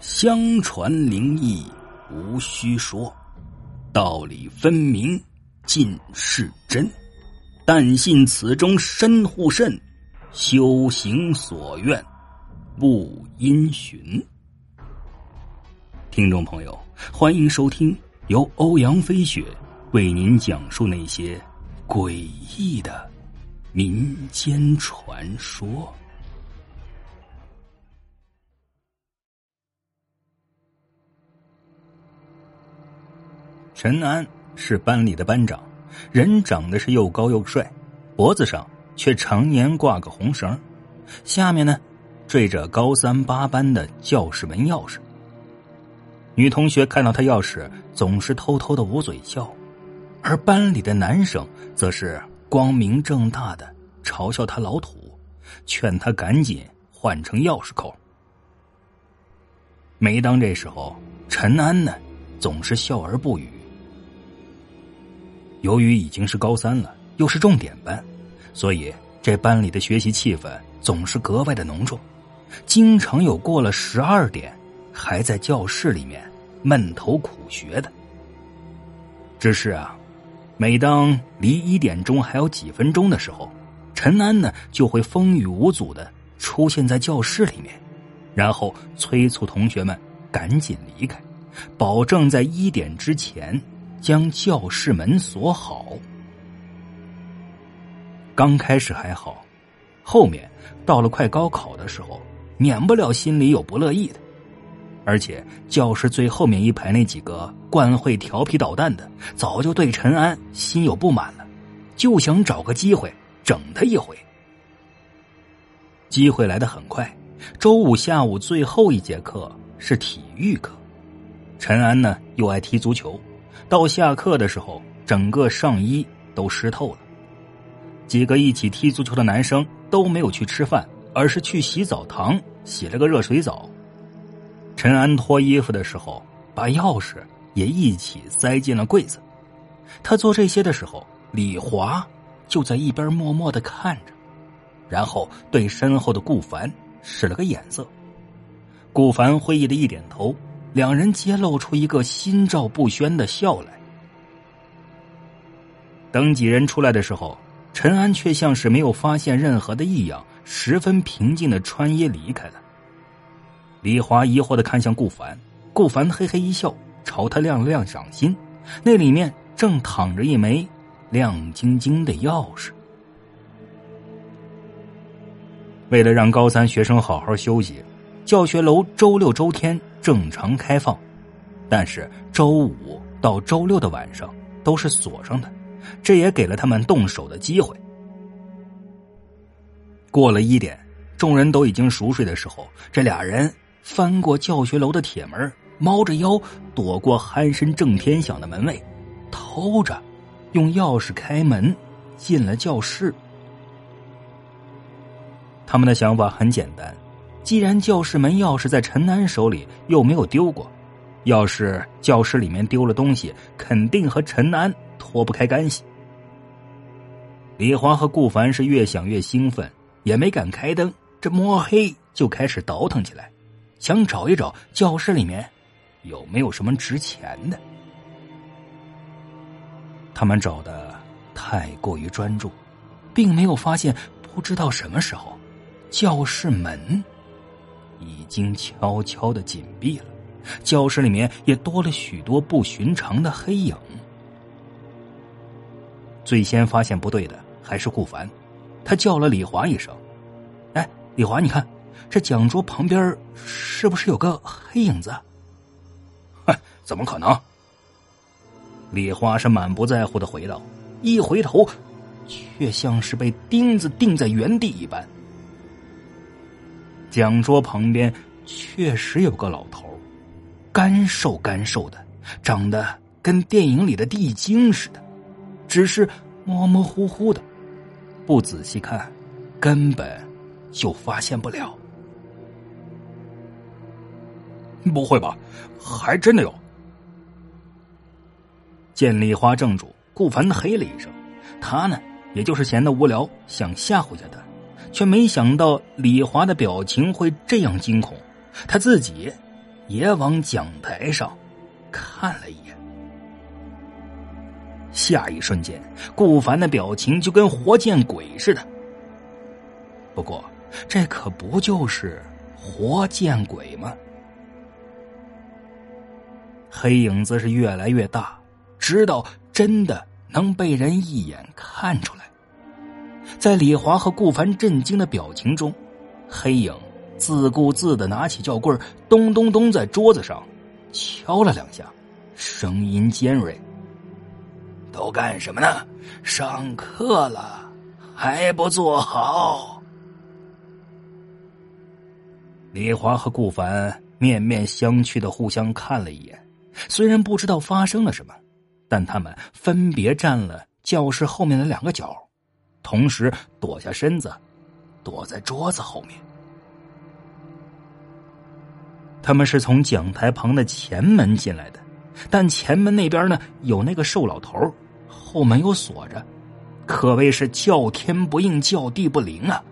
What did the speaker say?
相传灵异无需说，道理分明尽是真。但信此中深护甚，修行所愿不因循。听众朋友，欢迎收听由欧阳飞雪为您讲述那些诡异的民间传说。陈安是班里的班长，人长得是又高又帅，脖子上却常年挂个红绳，下面呢缀着高三八班的教室门钥匙。女同学看到他钥匙，总是偷偷的捂嘴笑，而班里的男生则是光明正大的嘲笑他老土，劝他赶紧换成钥匙扣。每当这时候，陈安呢总是笑而不语。由于已经是高三了，又是重点班，所以这班里的学习气氛总是格外的浓重，经常有过了十二点还在教室里面闷头苦学的。只是啊，每当离一点钟还有几分钟的时候，陈安呢就会风雨无阻的出现在教室里面，然后催促同学们赶紧离开，保证在一点之前。将教室门锁好。刚开始还好，后面到了快高考的时候，免不了心里有不乐意的。而且教室最后面一排那几个惯会调皮捣蛋的，早就对陈安心有不满了，就想找个机会整他一回。机会来的很快，周五下午最后一节课是体育课，陈安呢又爱踢足球。到下课的时候，整个上衣都湿透了。几个一起踢足球的男生都没有去吃饭，而是去洗澡堂洗了个热水澡。陈安脱衣服的时候，把钥匙也一起塞进了柜子。他做这些的时候，李华就在一边默默的看着，然后对身后的顾凡使了个眼色。顾凡会意的一点头。两人皆露出一个心照不宣的笑来。等几人出来的时候，陈安却像是没有发现任何的异样，十分平静的穿衣离开了。李华疑惑的看向顾凡，顾凡嘿嘿一笑，朝他亮了亮掌心，那里面正躺着一枚亮晶晶的钥匙。为了让高三学生好好休息，教学楼周六周天。正常开放，但是周五到周六的晚上都是锁上的，这也给了他们动手的机会。过了一点，众人都已经熟睡的时候，这俩人翻过教学楼的铁门，猫着腰躲过鼾声震天响的门卫，偷着用钥匙开门进了教室。他们的想法很简单。既然教室门钥匙在陈安手里，又没有丢过，要是教室里面丢了东西，肯定和陈安脱不开干系。李华和顾凡是越想越兴奋，也没敢开灯，这摸黑就开始倒腾起来，想找一找教室里面有没有什么值钱的。他们找的太过于专注，并没有发现，不知道什么时候，教室门。已经悄悄的紧闭了，教室里面也多了许多不寻常的黑影。最先发现不对的还是顾凡，他叫了李华一声：“哎，李华，你看这讲桌旁边是不是有个黑影子？”“哼，怎么可能？”李华是满不在乎的回道，一回头，却像是被钉子钉在原地一般。讲桌旁边确实有个老头，干瘦干瘦的，长得跟电影里的地精似的，只是模模糊糊的，不仔细看，根本就发现不了。不会吧？还真的有！见李花正主，顾凡嘿了一声，他呢，也就是闲的无聊，想吓唬一下他。却没想到李华的表情会这样惊恐，他自己也往讲台上看了一眼。下一瞬间，顾凡的表情就跟活见鬼似的。不过，这可不就是活见鬼吗？黑影子是越来越大，直到真的能被人一眼看出来。在李华和顾凡震惊的表情中，黑影自顾自的拿起教棍，咚咚咚在桌子上敲了两下，声音尖锐：“都干什么呢？上课了还不坐好？”李华和顾凡面面相觑的互相看了一眼。虽然不知道发生了什么，但他们分别站了教室后面的两个角，同时躲下身子，躲在桌子后面。他们是从讲台旁的前门进来的，但前门那边呢有那个瘦老头，后门又锁着，可谓是叫天不应，叫地不灵啊！